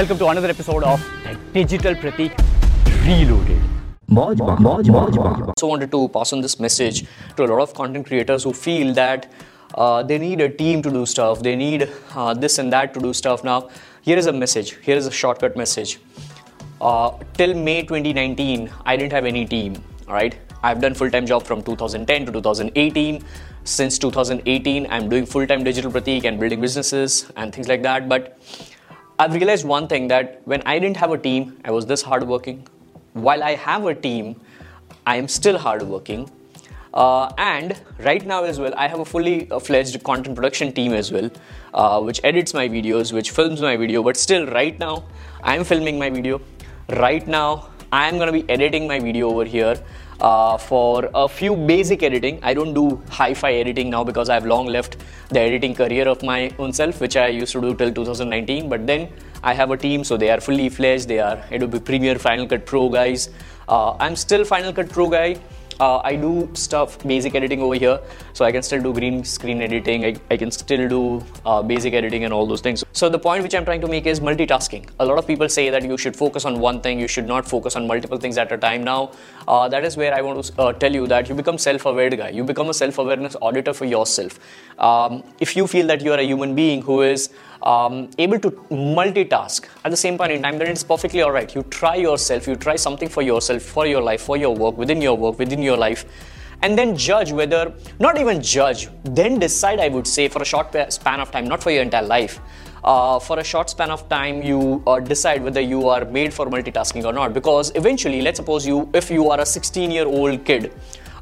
Welcome to another episode of the Digital Pratik Reloaded. also wanted to pass on this message to a lot of content creators who feel that uh, they need a team to do stuff, they need uh, this and that to do stuff. Now, here is a message, here is a shortcut message. Uh, till May 2019, I didn't have any team, alright? I've done full time job from 2010 to 2018. Since 2018, I'm doing full time digital pratik and building businesses and things like that. But I've realized one thing that when I didn't have a team, I was this hardworking. While I have a team, I am still hardworking. Uh, and right now as well, I have a fully fledged content production team as well, uh, which edits my videos, which films my video. But still, right now, I'm filming my video. Right now, I'm gonna be editing my video over here uh, for a few basic editing. I don't do hi-fi editing now because I've long left the editing career of my own self, which I used to do till 2019. But then I have a team, so they are fully fledged. They are Adobe Premiere, Final Cut Pro guys. Uh, I'm still Final Cut Pro guy uh, I do stuff basic editing over here. So I can still do green screen editing. I, I can still do uh, basic editing and all those things. So the point which I'm trying to make is multitasking. A lot of people say that you should focus on one thing you should not focus on multiple things at a time. Now uh, that is where I want to uh, tell you that you become self-aware guy. You become a self-awareness auditor for yourself. Um, if you feel that you are a human being who is um, able to multitask at the same point in time, then it's perfectly all right. You try yourself, you try something for yourself, for your life, for your work, within your work, within your life, and then judge whether, not even judge, then decide, I would say, for a short span of time, not for your entire life. Uh, for a short span of time you uh, decide whether you are made for multitasking or not because eventually let's suppose you if you are a 16 year old kid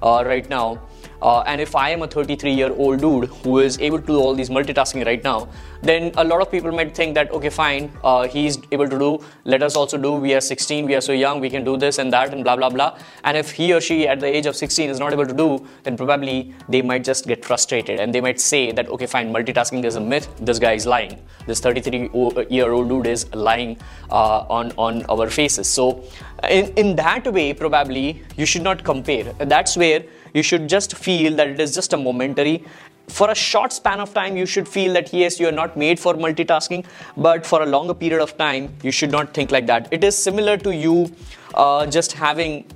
uh, right now uh, and if I am a 33 year old dude who is able to do all these multitasking right now, then a lot of people might think that, okay, fine, uh, he's able to do, let us also do. We are 16, we are so young, we can do this and that, and blah, blah, blah. And if he or she at the age of 16 is not able to do, then probably they might just get frustrated and they might say that, okay, fine, multitasking is a myth, this guy is lying. This 33 year old dude is lying uh, on, on our faces. So, in, in that way, probably you should not compare. That's where you should just feel that it is just a momentary. For a short span of time you should feel that yes you are not made for multitasking but for a longer period of time you should not think like that. It is similar to you uh, just having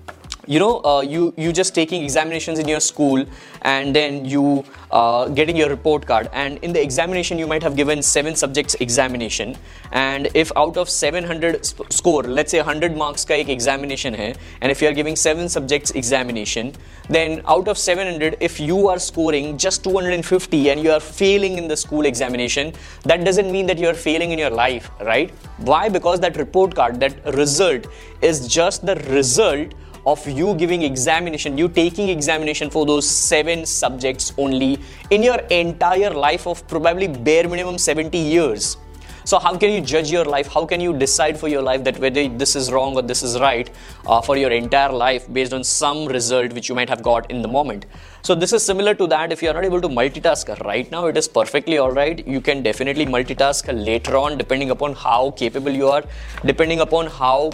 you know uh, you you just taking examinations in your school and then you uh, getting your report card. And in the examination you might have given seven subjects examination. And if out of 700 score let's say 100 marks ka ek examination hai and if you are giving seven subjects examination then out of 700 if you are scoring just 250 and you are failing in the school examination that doesn't mean that you are failing in your life right? Why? Because that report card that result is just the result of you giving examination, you taking examination for those seven subjects only in your entire life of probably bare minimum 70 years. So how can you judge your life? How can you decide for your life that whether this is wrong or this is right uh, for your entire life based on some result which you might have got in the moment? So this is similar to that. If you are not able to multitask right now, it is perfectly all right. You can definitely multitask later on, depending upon how capable you are, depending upon how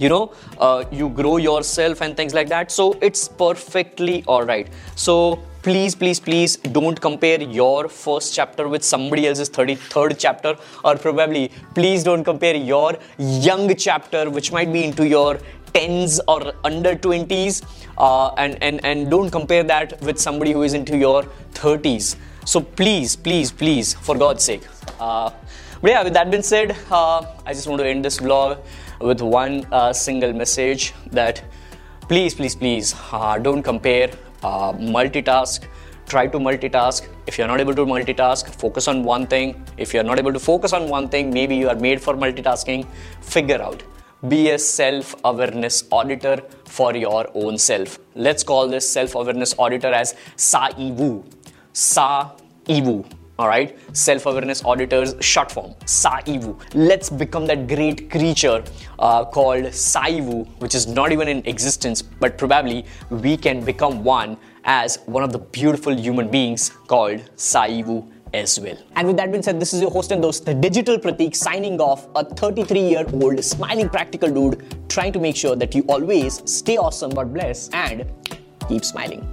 you know uh, you grow yourself and things like that. So it's perfectly all right so please please please don't compare your first chapter with somebody else's 33rd chapter. Or probably please don't compare your young chapter which might be into your 10s or under 20s uh, and, and and don't compare that with somebody who is into your 30s so please please please for god's sake uh, but yeah with that being said uh, i just want to end this vlog with one uh, single message that please, please, please uh, don't compare, uh, multitask. Try to multitask. If you're not able to multitask, focus on one thing. If you're not able to focus on one thing, maybe you are made for multitasking. Figure out. Be a self awareness auditor for your own self. Let's call this self awareness auditor as Sa Iwu. Sa Iwu all right self-awareness auditors short form saivu let's become that great creature uh, called saivu which is not even in existence but probably we can become one as one of the beautiful human beings called saivu as well. And with that being said, this is your host and host, the Digital Pratik, signing off, a 33 year old smiling practical dude trying to make sure that you always stay awesome, God bless, and keep smiling.